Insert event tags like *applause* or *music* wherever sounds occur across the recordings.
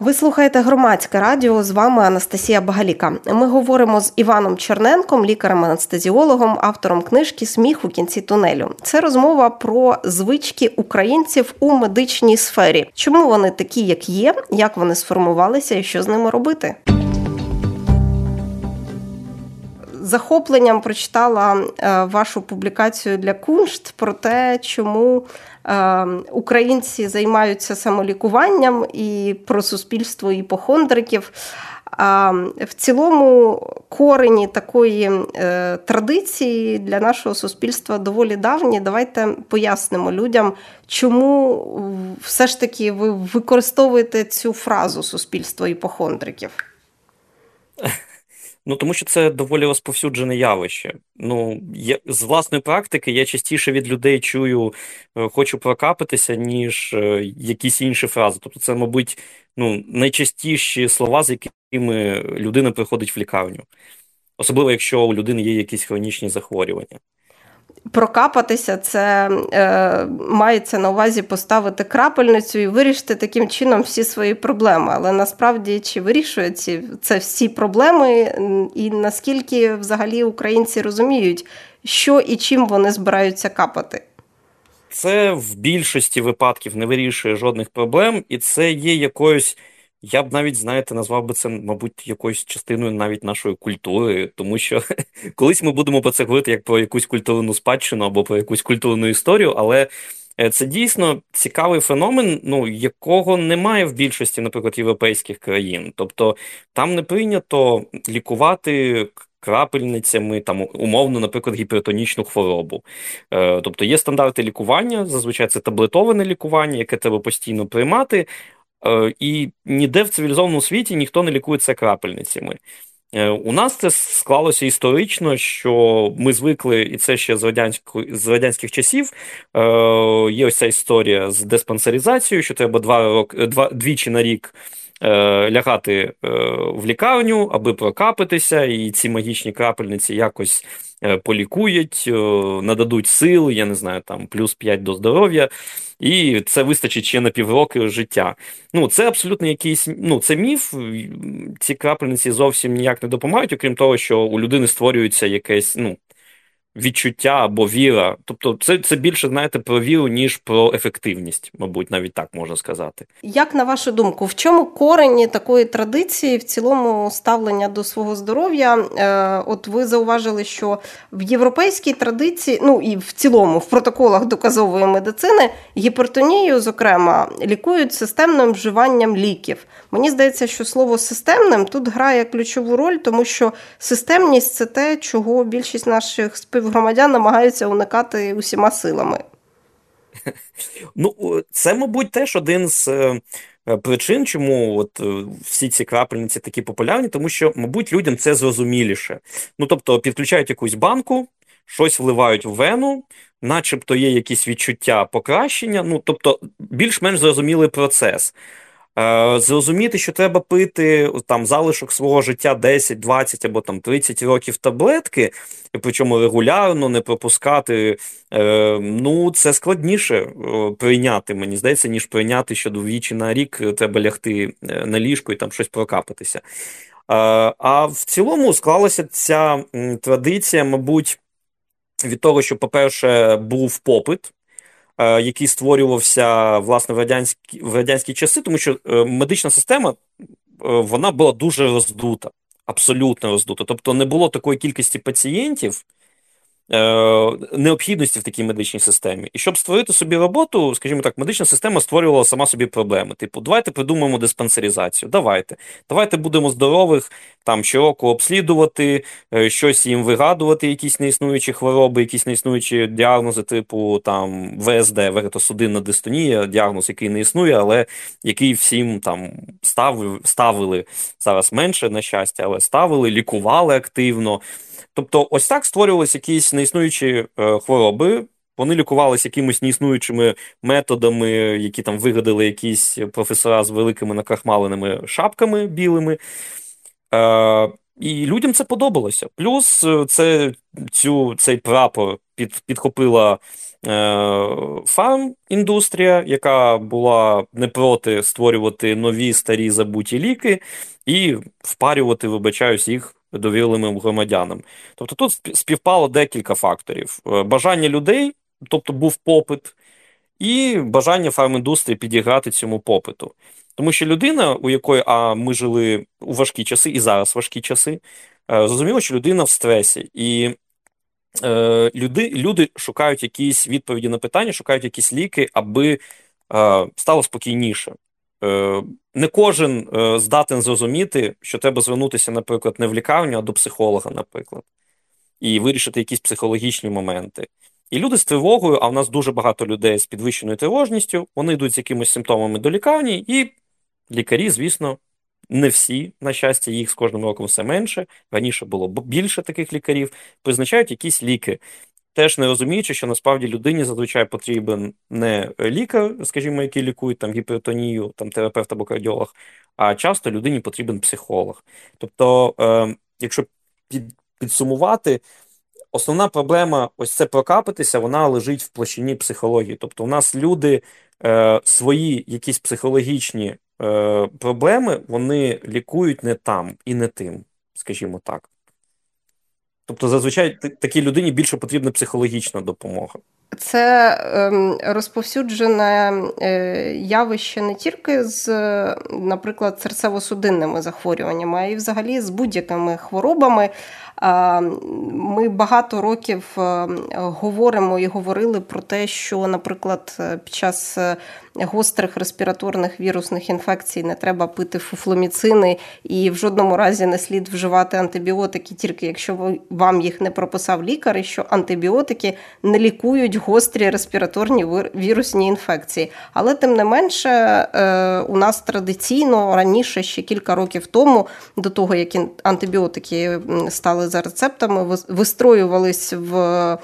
Ви слухаєте громадське радіо. З вами Анастасія Багаліка. Ми говоримо з Іваном Черненком, лікарем-анестезіологом, автором книжки Сміх у кінці тунелю. Це розмова про звички українців у медичній сфері. Чому вони такі, як є, як вони сформувалися і що з ними робити? Захопленням прочитала е, вашу публікацію для Куншт про те, чому українці займаються самолікуванням і про суспільство іпохондриків. А в цілому корені такої е, традиції для нашого суспільства доволі давні. Давайте пояснимо людям, чому все ж таки ви використовуєте цю фразу суспільство іпохондриків. *laughs* Ну тому що це доволі розповсюджене явище. Ну я з власної практики я частіше від людей чую е, хочу прокапитися, ніж е, якісь інші фрази. Тобто, це, мабуть, ну найчастіші слова, з якими людина приходить в лікарню, особливо якщо у людини є якісь хронічні захворювання прокапатися, це е, мається на увазі поставити крапельницю і вирішити таким чином всі свої проблеми. Але насправді чи вирішує ці це всі проблеми, і наскільки взагалі українці розуміють, що і чим вони збираються капати? Це в більшості випадків не вирішує жодних проблем, і це є якоюсь я б навіть, знаєте, назвав би це, мабуть, якоюсь частиною навіть нашої культури, тому що *laughs* колись ми будемо про це говорити як про якусь культурну спадщину або про якусь культурну історію, але е, це дійсно цікавий феномен, ну якого немає в більшості, наприклад, європейських країн. Тобто там не прийнято лікувати. Крапельницями, там умовно, наприклад, гіпертонічну хворобу. Е, Тобто є стандарти лікування, зазвичай це таблетоване лікування, яке треба постійно приймати, і ніде в цивілізованому світі ніхто не лікується крапельницями. Е, у нас це склалося історично, що ми звикли, і це ще з радянських, з радянських часів. Е, Є ось ця історія з диспансеризацією, що треба два роки, два, двічі на рік е, лягати е, в лікарню, аби прокапитися, і ці магічні крапельниці якось Е, полікують, е, нададуть сил, я не знаю, там плюс 5 до здоров'я, і це вистачить ще на півроки життя. Ну, це абсолютно якийсь ну, це міф. Ці крапельниці зовсім ніяк не допомагають, окрім того, що у людини створюється якесь, ну відчуття або віра. Тобто, це це більше знаєте про віру, ніж про ефективність, мабуть, навіть так можна сказати. Як на вашу думку, в чому корені такої традиції в цілому ставлення до свого здоров'я? Е, От ви зауважили, що в європейській традиції, ну і в цілому в протоколах доказової медицини гіпертонію, зокрема, лікують системним вживанням ліків. Мені здається, що слово системним тут грає ключову роль, тому що системність це те, чого більшість наших співгромадян намагаються уникати усіма силами. *laughs* Ну, це, мабуть, теж один з е, причин, чому от е, всі ці крапельниці такі популярні, тому що, мабуть, людям це зрозуміліше. Ну, тобто, підключають якусь банку, щось вливають в вену, начебто є якісь відчуття покращення. Ну, тобто, більш-менш зрозумілий процес. Е, зрозуміти, що треба пити там залишок свого життя 10, 20 або там 30 років таблетки, причому регулярно не пропускати, е, ну це складніше е, прийняти, мені здається, ніж прийняти, що двічі на рік треба лягти на ліжко і там щось прокапатися. А в цілому склалася ця традиція, мабуть, від того, що, по-перше, був попит. Е, який створювався власне в радянські в радянські часи, тому що е, медична система е, вона була дуже роздута, абсолютно роздута. Тобто не було такої кількості пацієнтів. Е, необхідності в такій медичній системі. І щоб створити собі роботу, скажімо так, медична система створювала сама собі проблеми. Типу, давайте придумаємо диспансеризацію. Давайте. Давайте будемо здорових там щороку обслідувати, е, щось їм вигадувати, якісь неіснуючі хвороби, якісь неіснуючі діагнози, типу там ВСД, вегетосудинна дистонія, діагноз, який не існує, але який всім там ставили, ставили зараз менше, на щастя, але ставили, лікували активно. Тобто, ось так створювалися якісь неіснуючі е, хвороби. Вони лікувалися якимись неіснуючими методами, які там вигадали якісь професора з великими накрахмаленими шапками білими. Е, І людям це подобалося. Плюс е, це, цю, цей прапор під, підхопила фарм-індустрія, яка була не проти створювати нові старі забуті ліки і впарювати, вибачаюсь, їх довірливим громадянам. Тобто тут співпало декілька факторів: бажання людей, тобто був попит, і бажання фарм-індустрії підіграти цьому попиту. Тому що людина, у якої а ми жили у важкі часи, і зараз важкі часи, зрозуміло, що людина в стресі. І е, люди люди шукають якісь відповіді на питання, шукають якісь ліки, аби е, стало спокійніше. Е, Не кожен е, здатен зрозуміти, що треба звернутися, наприклад, не в лікарню, а до психолога, наприклад, і вирішити якісь психологічні моменти. І люди з тривогою, а в нас дуже багато людей з підвищеною тривожністю, вони йдуть з якимись симптомами до лікарні, і лікарі, звісно, не всі, на щастя, їх з кожним роком все менше. Раніше було більше таких лікарів, призначають якісь ліки. Теж не розуміючи, що насправді людині зазвичай потрібен не лікар, скажімо, який лікує там гіпертонію, там терапевт або кардіолог, а часто людині потрібен психолог. Тобто, е, якщо під, підсумувати, основна проблема ось це прокапитися, вона лежить в площині психології. Тобто, у нас люди е, свої якісь психологічні е, проблеми вони лікують не там і не тим, скажімо так. Тобто, зазвичай такій людині більше потрібна психологічна допомога. Це ем, розповсюджене е, явище не тільки з, наприклад, серцево-судинними захворюваннями, а й взагалі з будь-якими хворобами. Ми багато років е, говоримо і говорили про те, що, наприклад, під час е, гострих респіраторних вірусних інфекцій не треба пити фуфломіцини і в жодному разі не слід вживати антибіотики, тільки якщо вам їх не прописав лікар, і що антибіотики не лікують гострі респіраторні вірусні інфекції. Але тим не менше, е, у нас традиційно раніше ще кілька років тому, до того як антибіотики стали за рецептами, вистроювались в е,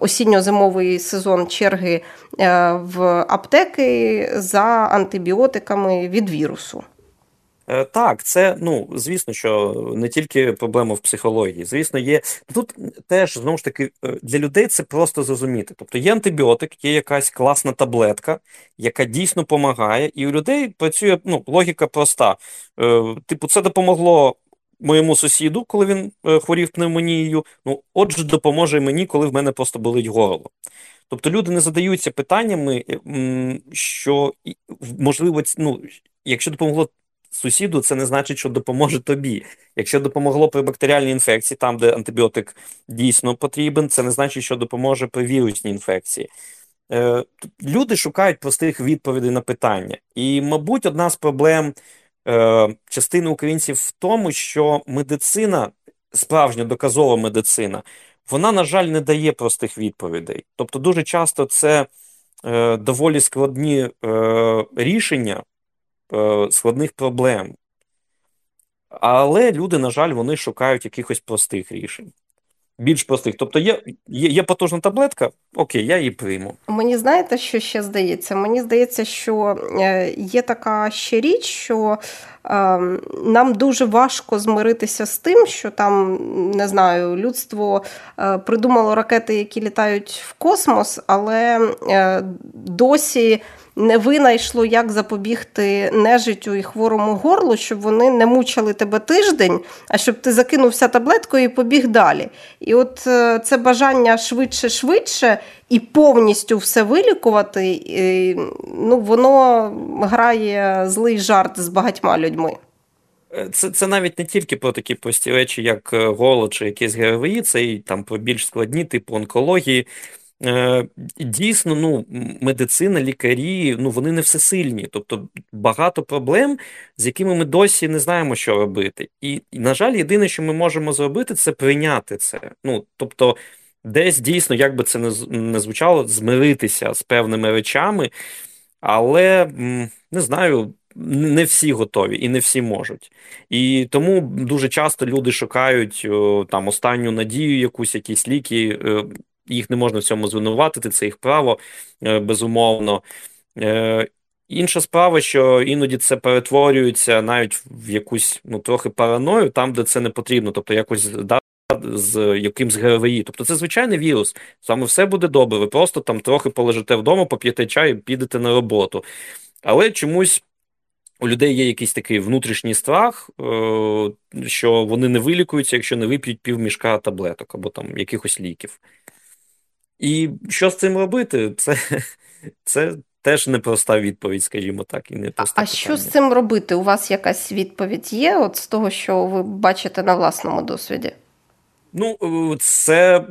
осінньо-зимовий сезон черги е, в аптеки за антибіотиками від вірусу. Е, так, це ну звісно, що не тільки проблема в психології. Звісно, є тут теж знову ж таки для людей це просто зрозуміти. Тобто є антибіотик, є якась класна таблетка, яка дійсно допомагає, і у людей працює ну, логіка проста. Типу, це допомогло моєму сусіду, коли він е, хворів пневмонією. Ну, отже, допоможе мені, коли в мене просто болить горло. Тобто люди не задаються питаннями, е, що можливо, ну, якщо допомогло сусіду, це не значить, що допоможе тобі. Якщо допомогло при бактеріальній інфекції, там, де антибіотик дійсно потрібен, це не значить, що допоможе при вірусній інфекції. Е, люди шукають простих відповідей на питання. І, мабуть, одна з проблем частини українців в тому, що медицина, справжня доказова медицина, вона, на жаль, не дає простих відповідей. Тобто, дуже часто це е, доволі складні е, рішення е, складних проблем. Але люди, на жаль, вони шукають якихось простих рішень більш простих. Тобто є, є, є потужна таблетка, окей, я її прийму. Мені знаєте, що ще здається? Мені здається, що е, є така ще річ, що. Ем, нам дуже важко змиритися з тим, що там не знаю, людство е, придумало ракети, які літають в космос, але е, досі не винайшло, як запобігти нежиттю і хворому горлу, щоб вони не мучили тебе тиждень, а щоб ти закинувся таблеткою і побіг далі. І от е, це бажання швидше-швидше і повністю все вилікувати, і, ну, воно грає злий жарт з багатьма людьми. Е, це це навіть не тільки про такі прості речі, як е, голод чи якісь ГРВІ, це і там про більш складні, типу онкології. Е, дійсно, ну, медицина, лікарі, ну вони не всесильні. Тобто багато проблем, з якими ми досі не знаємо, що робити. І, на жаль, єдине, що ми можемо зробити, це прийняти це. Ну, тобто, десь дійсно, як би це не звучало, змиритися з певними речами, але не знаю. Не всі готові і не всі можуть. І тому дуже часто люди шукають там останню надію, якусь якісь ліки. Їх не можна в цьому звинуватити, це їх право, е, безумовно. Е, інша справа, що іноді це перетворюється навіть в якусь ну трохи параною, там, де це не потрібно, тобто якось з якимсь ГРВІ. Тобто це звичайний вірус. Вами все буде добре. Ви просто там трохи полежите вдома, поп'єте чай і підете на роботу. Але чомусь. У людей є якийсь такий внутрішній страх, е, що вони не вилікуються, якщо не вип'ють півмішка таблеток або там якихось ліків. І що з цим робити? Це це теж непроста відповідь, скажімо так. і не А, питання. що з цим робити? У вас якась відповідь є от з того, що ви бачите на власному досвіді? Ну, е, це,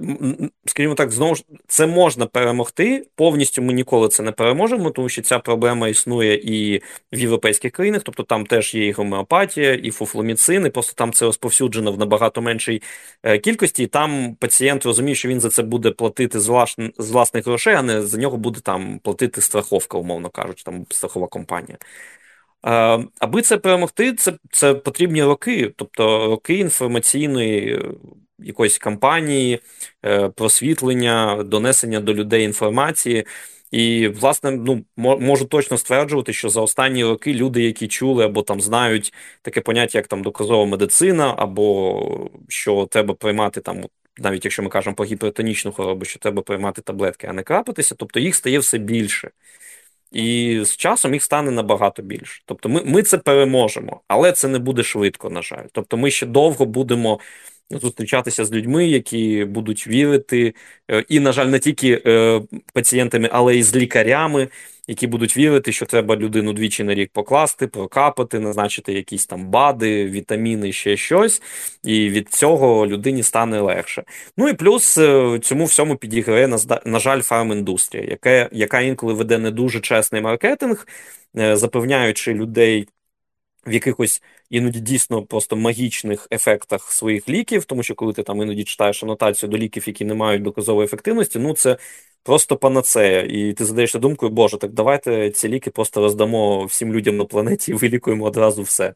скажімо так, знову ж це можна перемогти. Повністю ми ніколи це не переможемо, тому що ця проблема існує і в європейських країнах, тобто там теж є і гомеопатія, і фуфломіцин, і просто там це розповсюджено в набагато меншій е, кількості. І там пацієнт розуміє, що він за це буде платити з, влас... з власних грошей, а не за нього буде там платити страховка, умовно кажучи, там страхова компанія. Е, аби це перемогти, це це потрібні роки, тобто роки інформаційної якоїсь кампанії, е, просвітлення, донесення до людей інформації. І, власне, ну можу точно стверджувати, що за останні роки люди, які чули або там знають таке поняття, як там доказова медицина, або що треба приймати там, навіть якщо ми кажемо про гіпертонічну хворобу, що треба приймати таблетки, а не крапитися, тобто їх стає все більше. І з часом їх стане набагато більше. Тобто, ми, ми це переможемо, але це не буде швидко, на жаль. Тобто, ми ще довго будемо зустрічатися з людьми, які будуть вірити, е, і, на жаль, не тільки е, пацієнтами, але й з лікарями, які будуть вірити, що треба людину двічі на рік покласти, прокапати, назначити якісь там бади, вітаміни, ще щось, і від цього людині стане легше. Ну і плюс е, цьому всьому підіграє на жаль, фарміндустрія, яка, яка інколи веде не дуже чесний маркетинг, запевняючи людей в якихось іноді дійсно просто магічних ефектах своїх ліків, тому що коли ти там іноді читаєш анотацію до ліків, які не мають доказової ефективності, ну це просто панацея. І ти задаєшся думкою, Боже, так давайте ці ліки просто роздамо всім людям на планеті і вилікуємо одразу все.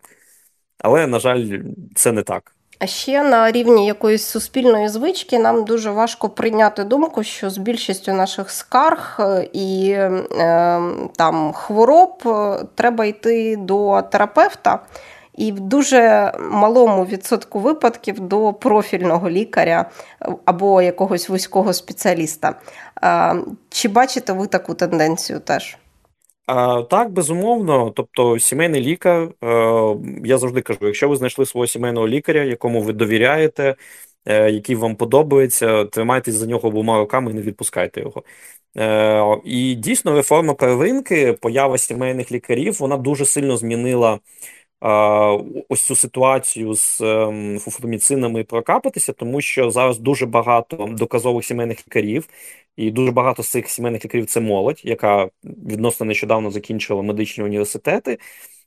Але, на жаль, це не так. А ще на рівні якоїсь суспільної звички нам дуже важко прийняти думку, що з більшістю наших скарг е, і е, там хвороб е, треба йти до терапевта, і в дуже малому відсотку випадків до профільного лікаря або якогось вузького спеціаліста. Чи бачите ви таку тенденцію теж? Так, безумовно. Тобто, сімейний лікар, е, я завжди кажу: якщо ви знайшли свого сімейного лікаря, якому ви довіряєте, е, який вам подобається, тримайтесь за нього обома руками і не відпускайте його. Е, і дійсно, реформа первинки, поява сімейних лікарів, вона дуже сильно змінила ось цю ситуацію з ем, фуфломіцинами прокапатися, тому що зараз дуже багато доказових сімейних лікарів, і дуже багато з цих сімейних лікарів це молодь, яка відносно нещодавно закінчила медичні університети,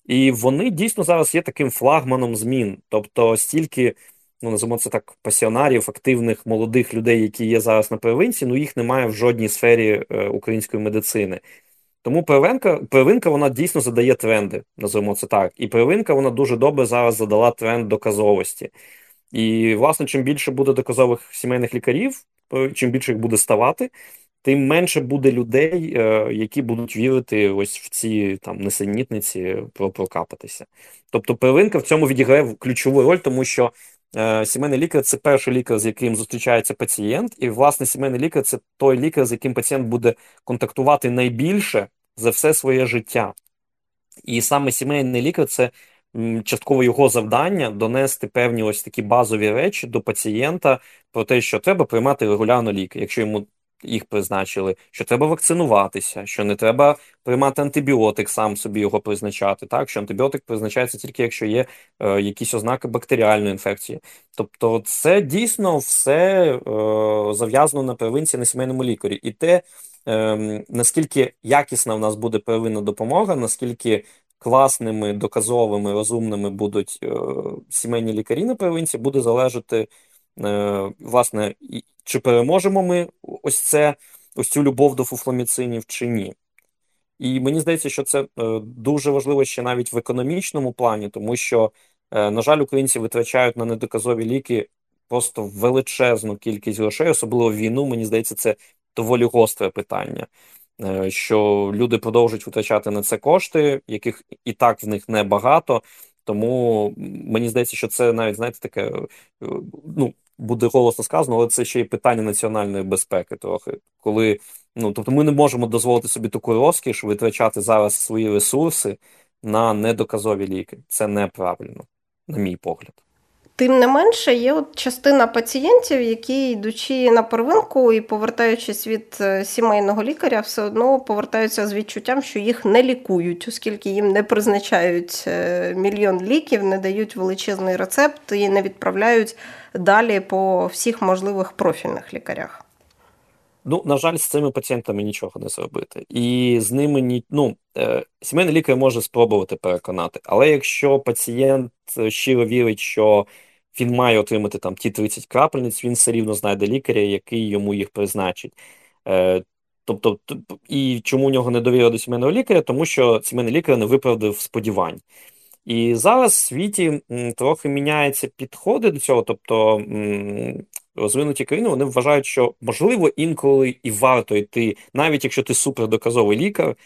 і вони дійсно зараз є таким флагманом змін. Тобто стільки, ну називаємо це так, пасіонарів, активних молодих людей, які є зараз на первинці, ну їх немає в жодній сфері е, української медицини. Тому первинка, первинка вона дійсно задає тренди, називаємо це так. І первинка вона дуже добре зараз задала тренд доказовості. І, власне, чим більше буде доказових сімейних лікарів, е, чим більше їх буде ставати, тим менше буде людей, е, які будуть вірити ось в ці там несенітниці прокапатися. Тобто, первинка в цьому відіграє ключову роль, тому що е, сімейний лікар це перший лікар, з яким зустрічається пацієнт, і, власне, сімейний лікар це той лікар, з яким пацієнт буде контактувати найбільше за все своє життя. І саме сімейний лікар це частково його завдання донести певні ось такі базові речі до пацієнта про те, що треба приймати регулярно ліки, якщо йому їх призначили, що треба вакцинуватися, що не треба приймати антибіотик, сам собі його призначати. Так, що антибіотик призначається тільки якщо є е, якісь ознаки бактеріальної інфекції. Тобто, це дійсно все е, зав'язано на первинці на сімейному лікарі. І те, е, наскільки якісна в нас буде первинна допомога, наскільки класними, доказовими, розумними будуть е, сімейні лікарі на первинці, буде залежати. Е, власне, чи переможемо ми ось це, ось цю любов до фуфломіцинів чи ні. І мені здається, що це е, дуже важливо ще навіть в економічному плані, тому що, е, на жаль, українці витрачають на недоказові ліки просто величезну кількість грошей, особливо в війну. Мені здається, це доволі гостре питання. Що люди продовжують витрачати на це кошти, яких і так в них небагато. Тому мені здається, що це навіть знаєте таке, ну буде голосно сказано, але це ще й питання національної безпеки трохи. Коли, ну, Тобто ми не можемо дозволити собі таку розкіш витрачати зараз свої ресурси на недоказові ліки. Це неправильно, на мій погляд. Тим не менше, є от частина пацієнтів, які, йдучи на первинку і повертаючись від е, сімейного лікаря, все одно повертаються з відчуттям, що їх не лікують, оскільки їм не призначають е, мільйон ліків, не дають величезний рецепт і не відправляють далі по всіх можливих профільних лікарях. Ну, на жаль, з цими пацієнтами нічого не зробити. І з ними ні. Ну, е, сімейний лікар може спробувати переконати. Але якщо пацієнт щиро вірить, що він має отримати там ті 30 крапельниць, він все рівно знайде лікаря, який йому їх призначить. Е, Тобто, і чому у нього не довіра до сімейного лікаря? Тому що сімейний лікар не виправдав сподівань. І зараз в світі трохи міняються підходи до цього. Тобто розвинуті країни вони вважають, що можливо інколи і варто йти, навіть якщо ти супердоказовий лікар.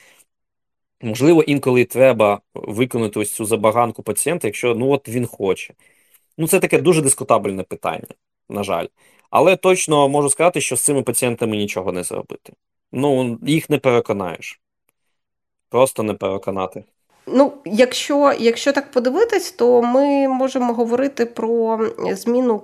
Можливо, інколи треба виконати ось цю забаганку пацієнта, якщо ну от він хоче. Ну, це таке дуже дискутабельне питання, на жаль. Але точно можу сказати, що з цими пацієнтами нічого не зробити. Ну, їх не переконаєш. Просто не переконати. Ну, якщо якщо так подивитись, то ми можемо говорити про зміну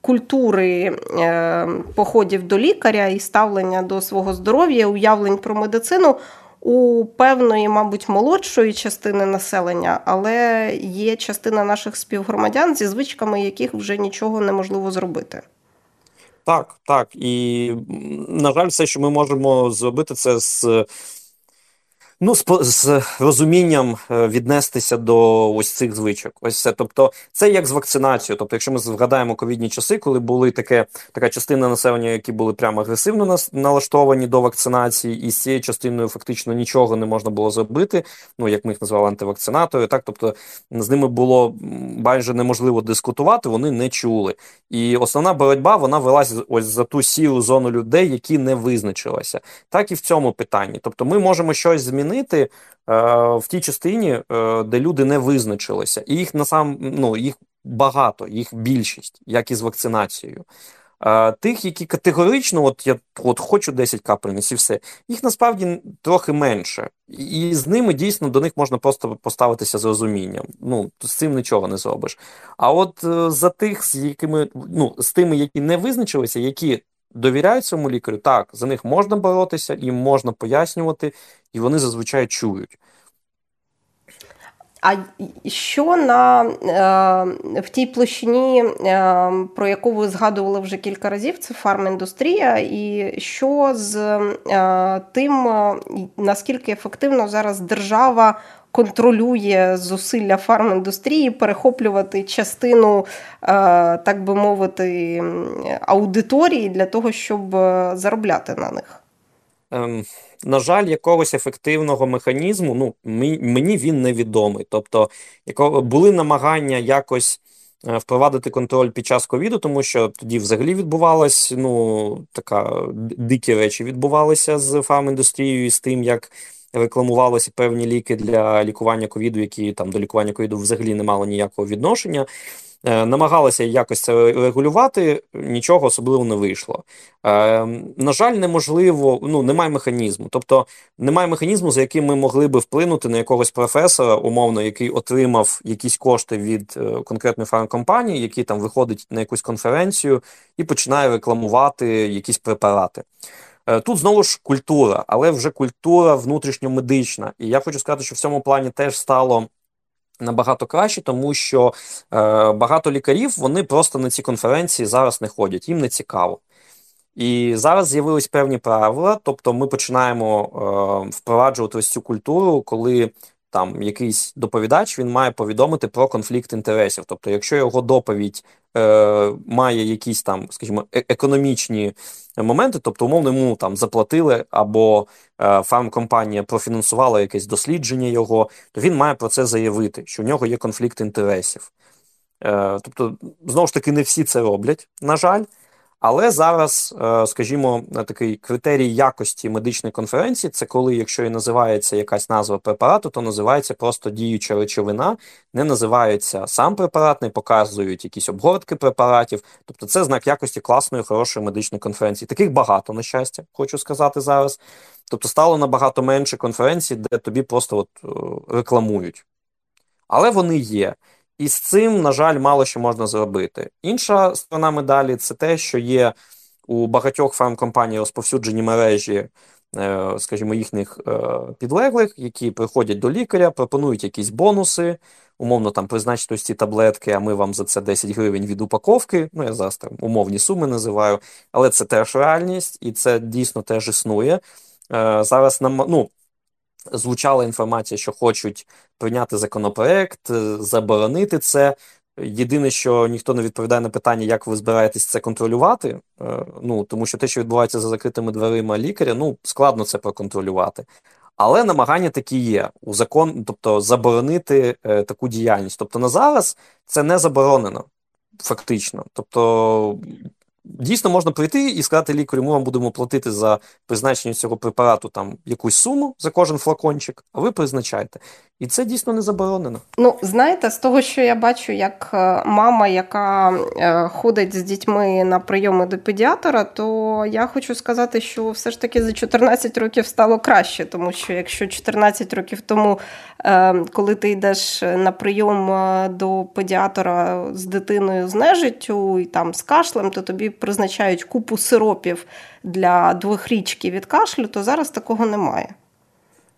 культури е, походів до лікаря і ставлення до свого здоров'я, уявлень про медицину у певної, мабуть, молодшої частини населення, але є частина наших співгромадян, зі звичками яких вже нічого неможливо зробити. Так, так. І, на жаль, все, що ми можемо зробити, це з Ну, з, з розумінням е, віднестися до ось цих звичок. Ось це. Тобто, це як з вакцинацією. Тобто, якщо ми згадаємо ковідні часи, коли були таке така частина населення, які були прямо агресивно нас, налаштовані до вакцинації, і з цією частиною фактично нічого не можна було зробити. Ну як ми їх назвали антивакцинатори, так тобто з ними було майже неможливо дискутувати, вони не чули. І основна боротьба вона велася ось за ту сіру зону людей, які не визначилися, так і в цьому питанні. Тобто, ми можемо щось змінити змінити е, в тій частині, е, де люди не визначилися, і їх насам ну їх багато, їх більшість, як і з вакцинацією. Е, тих, які категорично, от я от хочу 10 капельниць і все, їх насправді трохи менше, і з ними дійсно до них можна просто поставитися з розумінням. Ну з цим нічого не зробиш. А от за тих, з якими ну з тими, які не визначилися, які довіряють цьому лікарю, так, за них можна боротися, їм можна пояснювати, і вони зазвичай чують. А що на е, в тій площині, е, про яку ви згадували вже кілька разів, це фарміндустрія, і що з е, тим, наскільки ефективно зараз держава контролює зусилля фарміндустрії перехоплювати частину, так би мовити, аудиторії для того, щоб заробляти на них? Ем, На жаль, якогось ефективного механізму ну, мені він невідомий. Тобто, яко, були намагання якось. Е, впровадити контроль під час ковіду, тому що тоді взагалі відбувалась ну така дикі речі відбувалися з фарм-індустрією і з тим, як рекламувалися певні ліки для лікування ковіду, які там до лікування ковіду взагалі не мали ніякого відношення. Е, намагалися якось це регулювати, нічого особливо не вийшло. Е, на жаль, неможливо, ну немає механізму. Тобто немає механізму, за яким ми могли би вплинути на якогось професора, умовно, який отримав якісь кошти від е, конкретної фармкомпанії, який там виходить на якусь конференцію і починає рекламувати якісь препарати. Тут знову ж культура, але вже культура внутрішньомедична. І я хочу сказати, що в цьому плані теж стало. Набагато краще, тому що е, багато лікарів вони просто на ці конференції зараз не ходять, їм не цікаво. І зараз з'явились певні правила, тобто ми починаємо е, впроваджувати ось цю культуру, коли там якийсь доповідач він має повідомити про конфлікт інтересів. Тобто, якщо його доповідь е, має якісь там, скажімо, е економічні моменти, тобто, умовно, йому там заплатили або е, фармкомпанія профінансувала якесь дослідження його, то він має про це заявити, що в нього є конфлікт інтересів. Е, Тобто, знову ж таки, не всі це роблять, на жаль. Але зараз, е, скажімо, такий критерій якості медичної конференції це коли, якщо і називається якась назва препарату, то називається просто діюча речовина, не називається сам препарат, не показують якісь обгортки препаратів. Тобто це знак якості класної, хорошої медичної конференції. Таких багато, на щастя, хочу сказати зараз. Тобто стало набагато менше конференцій, де тобі просто от е, рекламують. Але вони є. І з цим, на жаль, мало що можна зробити. Інша сторона медалі це те, що є у багатьох фармкомпаній розповсюджені мережі, е, скажімо, їхніх е, підлеглих, які приходять до лікаря, пропонують якісь бонуси, умовно там призначити ось ці таблетки, а ми вам за це 10 гривень від упаковки. Ну, я зараз там умовні суми називаю, але це теж реальність, і це дійсно теж існує. Е, зараз нам ну, звучала інформація, що хочуть прийняти законопроект, е, заборонити це. Єдине, що ніхто не відповідає на питання, як ви збираєтесь це контролювати. Е, ну тому що те, що відбувається за закритими дверима лікаря, ну складно це проконтролювати. Але намагання такі є у закон, тобто заборонити е, таку діяльність. Тобто на зараз це не заборонено, фактично. Тобто Дійсно, можна прийти і сказати лікарю, ми вам будемо платити за призначення цього препарату там якусь суму за кожен флакончик, а ви призначаєте. І це дійсно не заборонено. Ну, знаєте, з того, що я бачу, як е, мама, яка е, ходить з дітьми на прийоми до педіатра, то я хочу сказати, що все ж таки за 14 років стало краще, тому що якщо 14 років тому, е, коли ти йдеш на прийом до педіатра з дитиною з нежиттю і там з кашлем, то тобі призначають купу сиропів для двохрічки від кашлю, то зараз такого немає.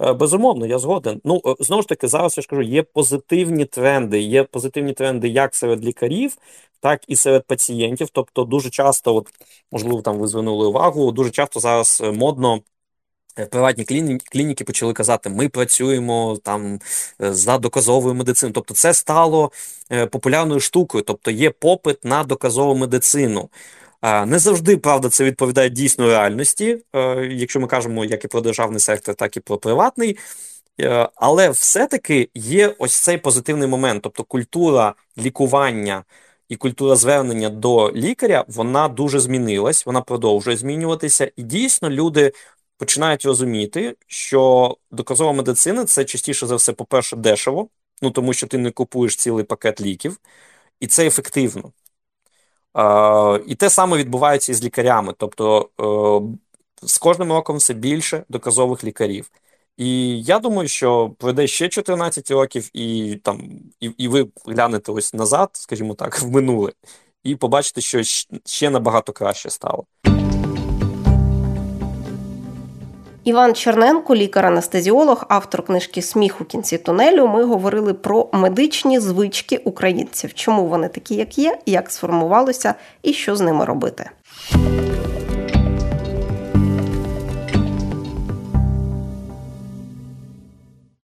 Е, безумовно, я згоден. Ну е, знову ж таки, зараз я ж кажу, є позитивні тренди. Є позитивні тренди як серед лікарів, так і серед пацієнтів. Тобто, дуже часто, от можливо, там ви звернули увагу, дуже часто зараз е, модно. Приватні клініки, клініки почали казати, ми працюємо там за доказовою медициною. Тобто, це стало популярною штукою, тобто є попит на доказову медицину. Не завжди правда це відповідає дійсно реальності, е, якщо ми кажемо як і про державний сектор, так і про приватний. Е, але все-таки є ось цей позитивний момент, тобто культура лікування і культура звернення до лікаря, вона дуже змінилась, вона продовжує змінюватися, і дійсно люди починають розуміти, що доказова медицина це частіше за все, по-перше, дешево, ну тому що ти не купуєш цілий пакет ліків, і це ефективно. І те саме відбувається і з лікарями. Тобто е, з кожним роком все більше доказових лікарів. І я думаю, що пройде ще 14 років, і там і, і ви глянете ось назад, скажімо так, в минуле, і побачите, що ще набагато краще стало. Іван Черненко, лікар-анестезіолог, автор книжки Сміх у кінці тунелю. Ми говорили про медичні звички українців, чому вони такі, як є, як сформувалися, і що з ними робити.